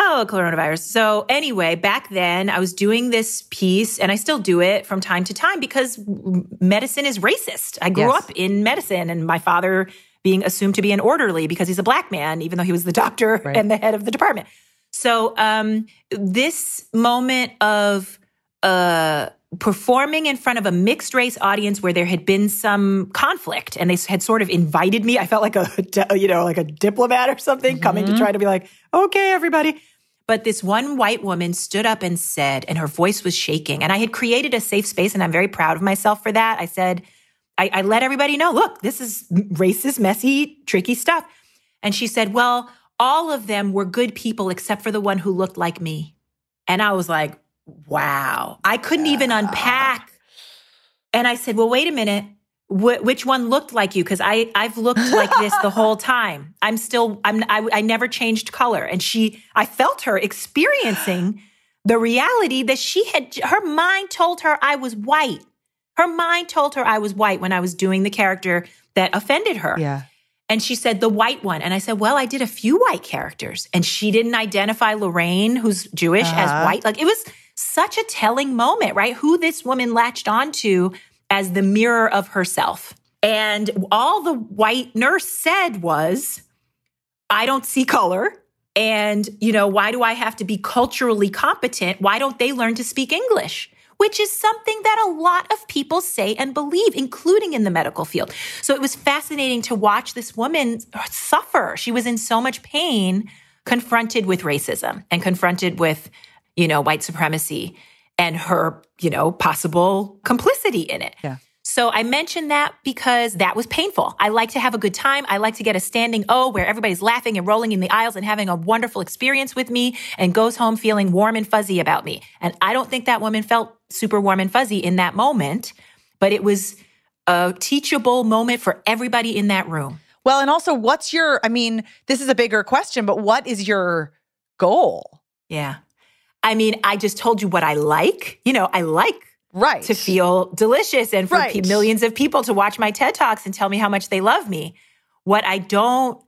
Speaker 4: Hello, coronavirus. So, anyway, back then I was doing this piece and I still do it from time to time because medicine is racist. I grew yes. up in medicine and my father being assumed to be an orderly because he's a black man, even though he was the doctor right. and the head of the department. So um, this moment of uh, performing in front of a mixed race audience where there had been some conflict and they had sort of invited me. I felt like a, you know, like a diplomat or something mm-hmm. coming to try to be like, okay, everybody. But this one white woman stood up and said, and her voice was shaking. And I had created a safe space and I'm very proud of myself for that. I said, I, I let everybody know, look, this is racist, messy, tricky stuff. And she said, well, all of them were good people except for the one who looked like me. And I was like, wow. I couldn't even unpack. And I said, well, wait a minute. Wh- which one looked like you? Because I I've looked like this the whole time. I'm still I'm I, I never changed color, and she I felt her experiencing the reality that she had. Her mind told her I was white. Her mind told her I was white when I was doing the character that offended her.
Speaker 3: Yeah.
Speaker 4: And she said, the white one. And I said, well, I did a few white characters. And she didn't identify Lorraine, who's Jewish, uh-huh. as white. Like it was such a telling moment, right? Who this woman latched onto as the mirror of herself. And all the white nurse said was, I don't see color. And, you know, why do I have to be culturally competent? Why don't they learn to speak English? which is something that a lot of people say and believe, including in the medical field. So it was fascinating to watch this woman suffer. She was in so much pain, confronted with racism and confronted with, you know, white supremacy and her, you know, possible complicity in it.
Speaker 3: Yeah.
Speaker 4: So I mentioned that because that was painful. I like to have a good time. I like to get a standing O where everybody's laughing and rolling in the aisles and having a wonderful experience with me and goes home feeling warm and fuzzy about me. And I don't think that woman felt super warm and fuzzy in that moment, but it was a teachable moment for everybody in that room.
Speaker 3: Well, and also, what's your, I mean, this is a bigger question, but what is your goal?
Speaker 4: Yeah. I mean, I just told you what I like. You know, I like
Speaker 3: right
Speaker 4: to feel delicious and for right. millions of people to watch my TED Talks and tell me how much they love me. What I don't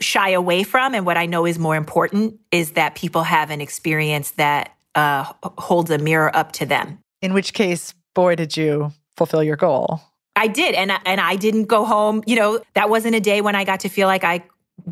Speaker 4: shy away from and what I know is more important is that people have an experience that uh, holds a mirror up to them.
Speaker 3: In which case, boy, did you fulfill your goal.
Speaker 4: I did. And, and I didn't go home. You know, that wasn't a day when I got to feel like I,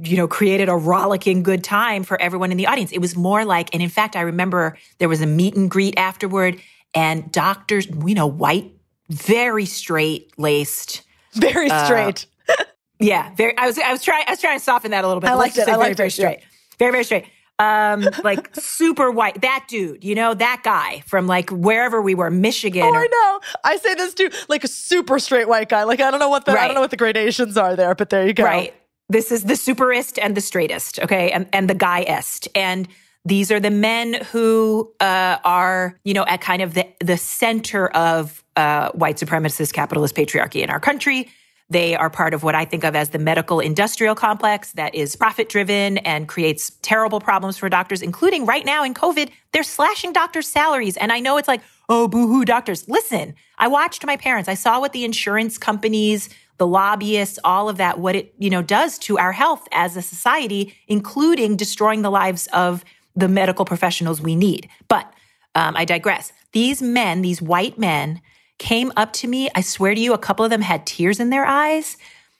Speaker 4: you know, created a rollicking good time for everyone in the audience. It was more like, and in fact, I remember there was a meet and greet afterward and doctors, you know, white, very straight laced.
Speaker 3: Very uh, straight.
Speaker 4: Uh, yeah. Very, I was, I was trying, I was trying to soften that a little bit.
Speaker 3: I liked it. I
Speaker 4: liked
Speaker 3: very, very
Speaker 4: straight. Very, very straight um, like super white. That dude, you know, that guy from like wherever we were, Michigan. Oh,
Speaker 3: or, I know. I say this too, like a super straight white guy. Like I don't know what the right. I don't know what the gradations are there, but there you go.
Speaker 4: Right. This is the superist and the straightest, okay, and and the guyest, and these are the men who uh, are, you know, at kind of the the center of uh, white supremacist capitalist patriarchy in our country. They are part of what I think of as the medical industrial complex that is profit driven and creates terrible problems for doctors, including right now in COVID, they're slashing doctors' salaries. And I know it's like, oh, boohoo, doctors. Listen, I watched my parents. I saw what the insurance companies, the lobbyists, all of that, what it, you know, does to our health as a society, including destroying the lives of the medical professionals we need. But um, I digress. These men, these white men, came up to me. I swear to you, a couple of them had tears in their eyes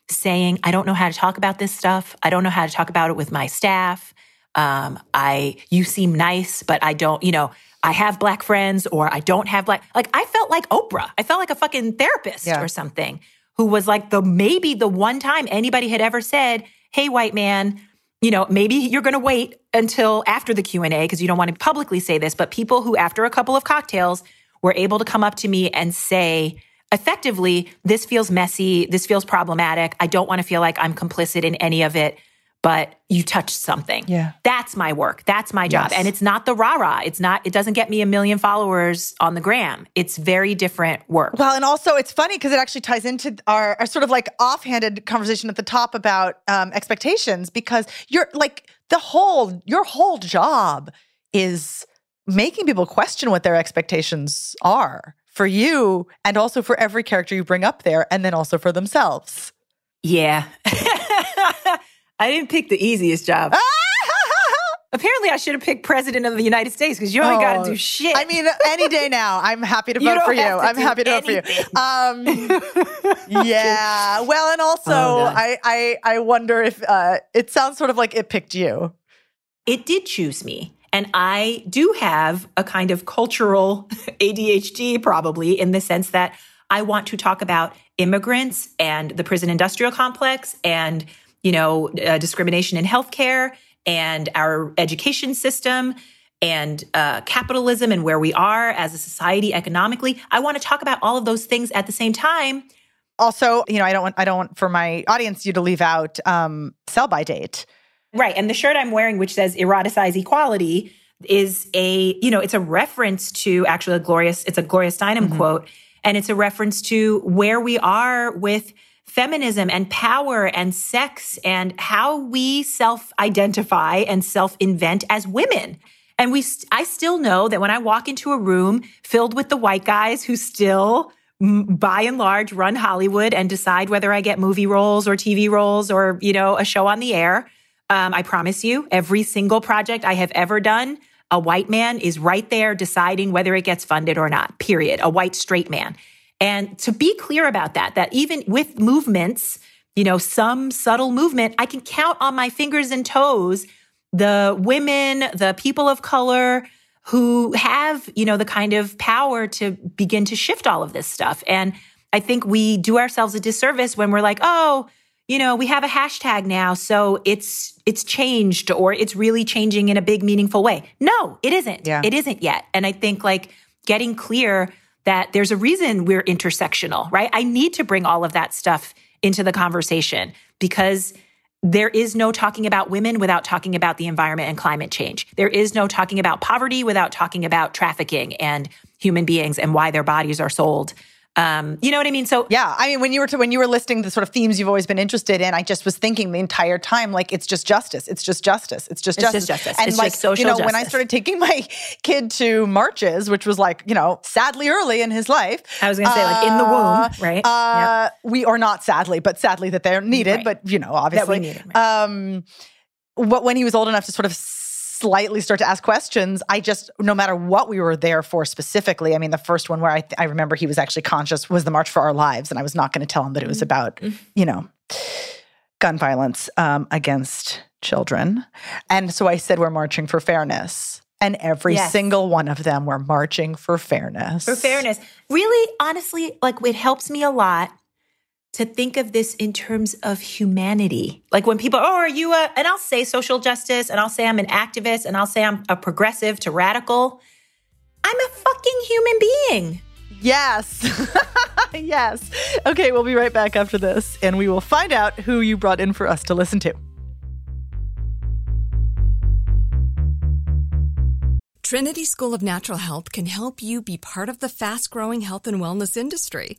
Speaker 4: saying, I don't know how to talk about this stuff. I don't know how to talk about it with my staff. Um, I, you seem nice, but I don't, you know, I have black friends or I don't have black, like I felt like Oprah. I felt like a fucking therapist yeah. or something who was like the, maybe the one time anybody had ever said, Hey, white man, you know, maybe you're going to wait until after the Q&A because you don't want to publicly say this, but people who after a couple of cocktails were able to come up to me and say, effectively, this feels messy. This feels problematic. I don't want to feel like I'm complicit in any of it but you touched something.
Speaker 3: Yeah.
Speaker 4: That's my work. That's my job. Yes. And it's not the rah rah. It's not, it doesn't get me a million followers on the gram. It's very different work.
Speaker 3: Well, and also it's funny because it actually ties into our, our, sort of like offhanded conversation at the top about um, expectations because you're like the whole, your whole job is making people question what their expectations are for you and also for every character you bring up there and then also for themselves.
Speaker 4: Yeah. I didn't pick the easiest job. Apparently, I should have picked president of the United States because you only oh, got to do shit.
Speaker 3: I mean, any day now, I'm happy to vote for you. I'm happy to anything. vote for you. Um, yeah. Well, and also, oh, I, I I wonder if uh, it sounds sort of like it picked you.
Speaker 4: It did choose me. And I do have a kind of cultural ADHD, probably, in the sense that I want to talk about immigrants and the prison industrial complex and you know, uh, discrimination in healthcare and our education system and uh, capitalism and where we are as a society economically. I want to talk about all of those things at the same time.
Speaker 3: Also, you know, I don't want I don't want for my audience you to leave out um, sell by date.
Speaker 4: Right, and the shirt I'm wearing, which says "Eroticize Equality," is a you know it's a reference to actually a glorious it's a Gloria Steinem mm-hmm. quote, and it's a reference to where we are with feminism and power and sex and how we self identify and self invent as women. And we, I still know that when I walk into a room filled with the white guys who still, by and large, run Hollywood and decide whether I get movie roles or TV roles or, you know, a show on the air. Um, I promise you, every single project I have ever done, a white man is right there deciding whether it gets funded or not, period. A white straight man. And to be clear about that, that even with movements, you know, some subtle movement, I can count on my fingers and toes the women, the people of color who have, you know, the kind of power to begin to shift all of this stuff. And I think we do ourselves a disservice when we're like, oh, you know, we have a hashtag now, so it's it's changed or it's really changing in a big meaningful way. No, it isn't. Yeah. It isn't yet. And I think like getting clear that there's a reason we're intersectional, right? I need to bring all of that stuff into the conversation because there is no talking about women without talking about the environment and climate change. There is no talking about poverty without talking about trafficking and human beings and why their bodies are sold um, you know what I mean? So
Speaker 3: yeah, I mean when you were to, when you were listing the sort of themes you've always been interested in, I just was thinking the entire time like it's just justice, it's just justice, it's just
Speaker 4: it's
Speaker 3: justice,
Speaker 4: just justice.
Speaker 3: and
Speaker 4: it's
Speaker 3: like
Speaker 4: you
Speaker 3: know
Speaker 4: justice.
Speaker 3: when I started taking my kid to marches, which was like you know sadly early in his life.
Speaker 4: I was going to say like in the womb, uh, right?
Speaker 3: Uh, yep. We are not sadly, but sadly that they're needed,
Speaker 4: right.
Speaker 3: but you know obviously.
Speaker 4: That we needed, right. Um,
Speaker 3: but when he was old enough to sort of slightly start to ask questions, I just, no matter what we were there for specifically, I mean, the first one where I, I remember he was actually conscious was the March for Our Lives. And I was not going to tell him that it was mm-hmm. about, mm-hmm. you know, gun violence um, against children. And so I said, we're marching for fairness. And every yes. single one of them were marching for fairness.
Speaker 4: For fairness. Really, honestly, like it helps me a lot to think of this in terms of humanity. Like when people, oh, are you a, and I'll say social justice and I'll say I'm an activist and I'll say I'm a progressive to radical. I'm a fucking human being.
Speaker 3: Yes. yes. Okay, we'll be right back after this and we will find out who you brought in for us to listen to.
Speaker 6: Trinity School of Natural Health can help you be part of the fast growing health and wellness industry.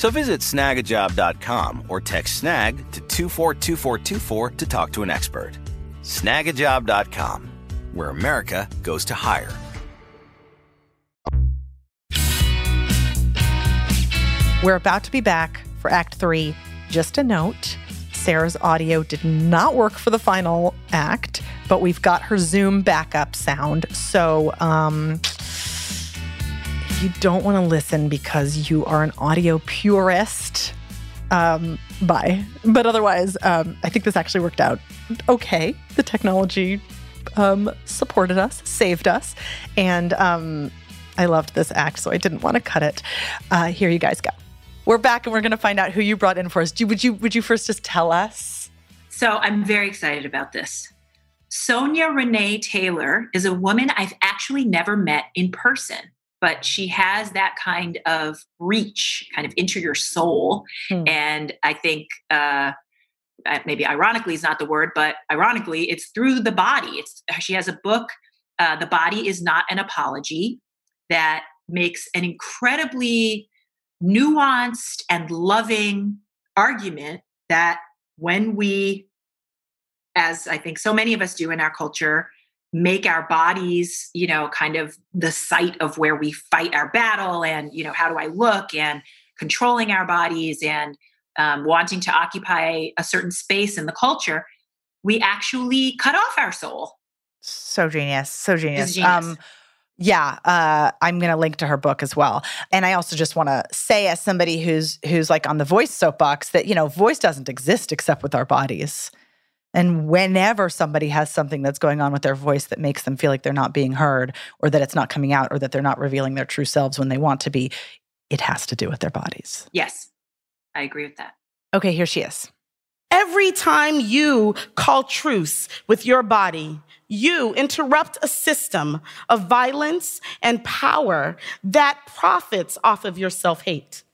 Speaker 5: So visit snagajob.com or text snag to 242424 to talk to an expert. Snagajob.com, where America goes to hire.
Speaker 3: We're about to be back for Act Three. Just a note Sarah's audio did not work for the final act, but we've got her Zoom backup sound. So, um, you don't want to listen because you are an audio purist, um, bye. But otherwise, um, I think this actually worked out okay. The technology um, supported us, saved us, and um, I loved this act, so I didn't want to cut it. Uh, here you guys go. We're back, and we're going to find out who you brought in for us. Would you would you first just tell us?
Speaker 4: So I'm very excited about this. Sonya Renee Taylor is a woman I've actually never met in person, but she has that kind of reach, kind of into your soul. Hmm. And I think uh, maybe ironically is not the word, but ironically, it's through the body. It's she has a book, uh, "The Body Is Not an Apology," that makes an incredibly nuanced and loving argument that when we, as I think so many of us do in our culture, make our bodies, you know, kind of the site of where we fight our battle and, you know, how do I look and controlling our bodies and um, wanting to occupy a certain space in the culture, we actually cut off our soul.
Speaker 3: So genius. So genius. genius. Um, yeah, uh, I'm going to link to her book as well. And I also just want to say, as somebody who's who's like on the voice soapbox, that you know, voice doesn't exist except with our bodies. And whenever somebody has something that's going on with their voice that makes them feel like they're not being heard, or that it's not coming out, or that they're not revealing their true selves when they want to be, it has to do with their bodies.
Speaker 4: Yes, I agree with that.
Speaker 3: Okay, here she is.
Speaker 7: Every time you call truce with your body, you interrupt a system of violence and power that profits off of your self hate.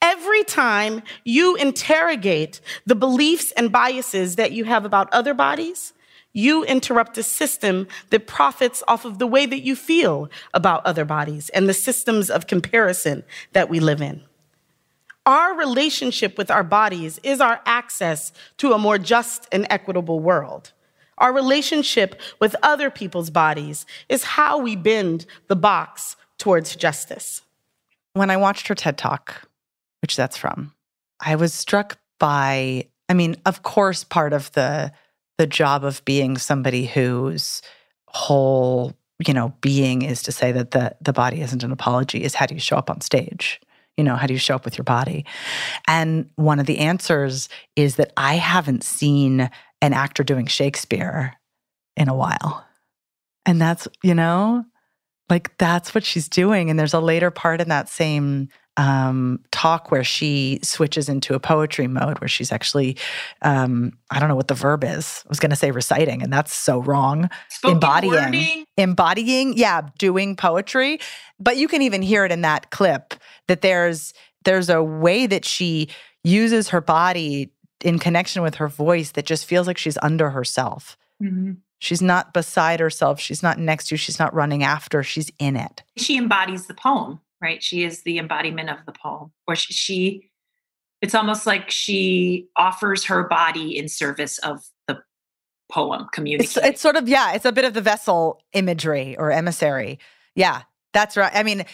Speaker 7: Every time you interrogate the beliefs and biases that you have about other bodies, you interrupt a system that profits off of the way that you feel about other bodies and the systems of comparison that we live in. Our relationship with our bodies is our access to a more just and equitable world. Our relationship with other people's bodies is how we bend the box towards justice.
Speaker 3: When I watched her TED Talk, which that's from, I was struck by, I mean, of course, part of the the job of being somebody whose whole, you know, being is to say that the the body isn't an apology is how do you show up on stage? You know, how do you show up with your body? And one of the answers is that I haven't seen an actor doing Shakespeare in a while. And that's, you know, like that's what she's doing. And there's a later part in that same um, talk where she switches into a poetry mode where she's actually, um, I don't know what the verb is. I was going to say reciting, and that's so wrong.
Speaker 4: Spoken
Speaker 3: embodying,
Speaker 4: wording.
Speaker 3: embodying, yeah, doing poetry. But you can even hear it in that clip that there's there's a way that she uses her body in connection with her voice that just feels like she's under herself. Mm-hmm. She's not beside herself. She's not next to, she's not running after, she's in it.
Speaker 4: She embodies the poem, right? She is the embodiment of the poem. Or she, she it's almost like she offers her body in service of the poem community.
Speaker 3: It's, it's sort of, yeah, it's a bit of the vessel imagery or emissary. Yeah, that's right. I mean,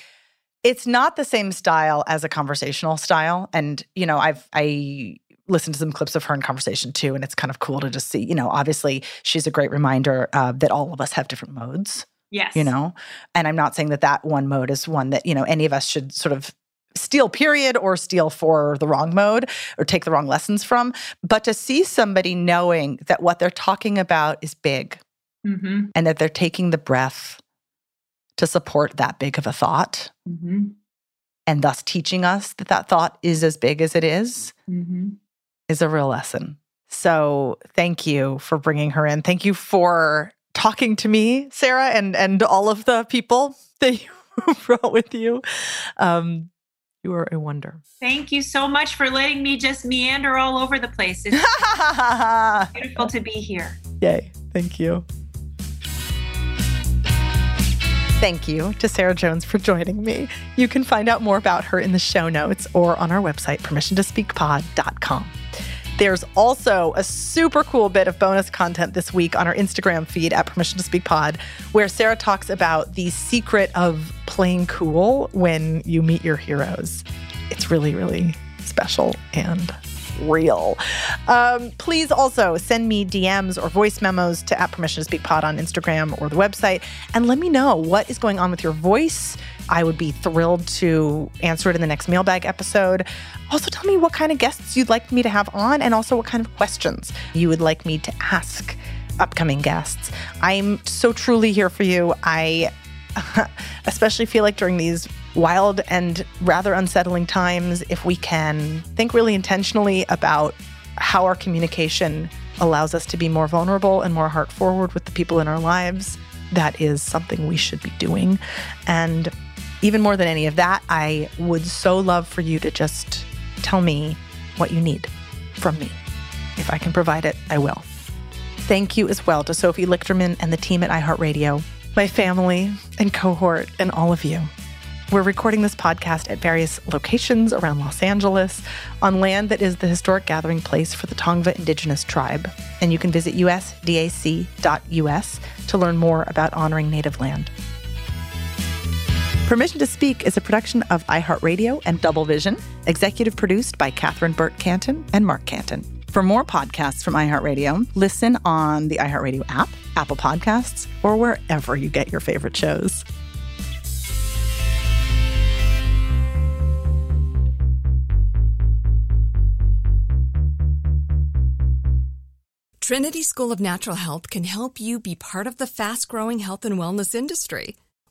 Speaker 3: it's not the same style as a conversational style. And, you know, I've, I, listened to some clips of her in conversation too, and it's kind of cool to just see. You know, obviously she's a great reminder uh, that all of us have different modes.
Speaker 4: Yes.
Speaker 3: You know, and I'm not saying that that one mode is one that you know any of us should sort of steal period or steal for the wrong mode or take the wrong lessons from, but to see somebody knowing that what they're talking about is big
Speaker 4: Mm-hmm.
Speaker 3: and that they're taking the breath to support that big of a thought
Speaker 4: Mm-hmm.
Speaker 3: and thus teaching us that that thought is as big as it is
Speaker 4: Mm-hmm.
Speaker 3: is a real lesson. So thank you for bringing her in. Thank you for talking to me, Sarah, and and all of the people that you brought with you. Um, you are a wonder.
Speaker 4: Thank you so much for letting me just meander all over the place. It's beautiful to be here.
Speaker 3: Yay. Thank you. Thank you to Sarah Jones for joining me. You can find out more about her in the show notes or on our website, permissiontospeakpod.com. There's also a super cool bit of bonus content this week on our Instagram feed at Permission to Speak Pod, where Sarah talks about the secret of playing cool when you meet your heroes. It's really, really special and real. Um, please also send me DMs or voice memos to at Permission to Speak Pod on Instagram or the website and let me know what is going on with your voice. I would be thrilled to answer it in the next mailbag episode. Also, tell me what kind of guests you'd like me to have on and also what kind of questions you would like me to ask upcoming guests. I'm so truly here for you. I especially feel like during these wild and rather unsettling times, if we can think really intentionally about how our communication allows us to be more vulnerable and more heart forward with the people in our lives, that is something we should be doing. And even more than any of that, I would so love for you to just tell me what you need from me. If I can provide it, I will. Thank you as well to Sophie Lichterman and the team at iHeartRadio, my family and cohort, and all of you. We're recording this podcast at various locations around Los Angeles on land that is the historic gathering place for the Tongva Indigenous Tribe. And you can visit usdac.us to learn more about honoring native land. Permission to Speak is a production of iHeartRadio and Double Vision, executive produced by Catherine Burt Canton and Mark Canton. For more podcasts from iHeartRadio, listen on the iHeartRadio app, Apple Podcasts, or wherever you get your favorite shows.
Speaker 6: Trinity School of Natural Health can help you be part of the fast growing health and wellness industry.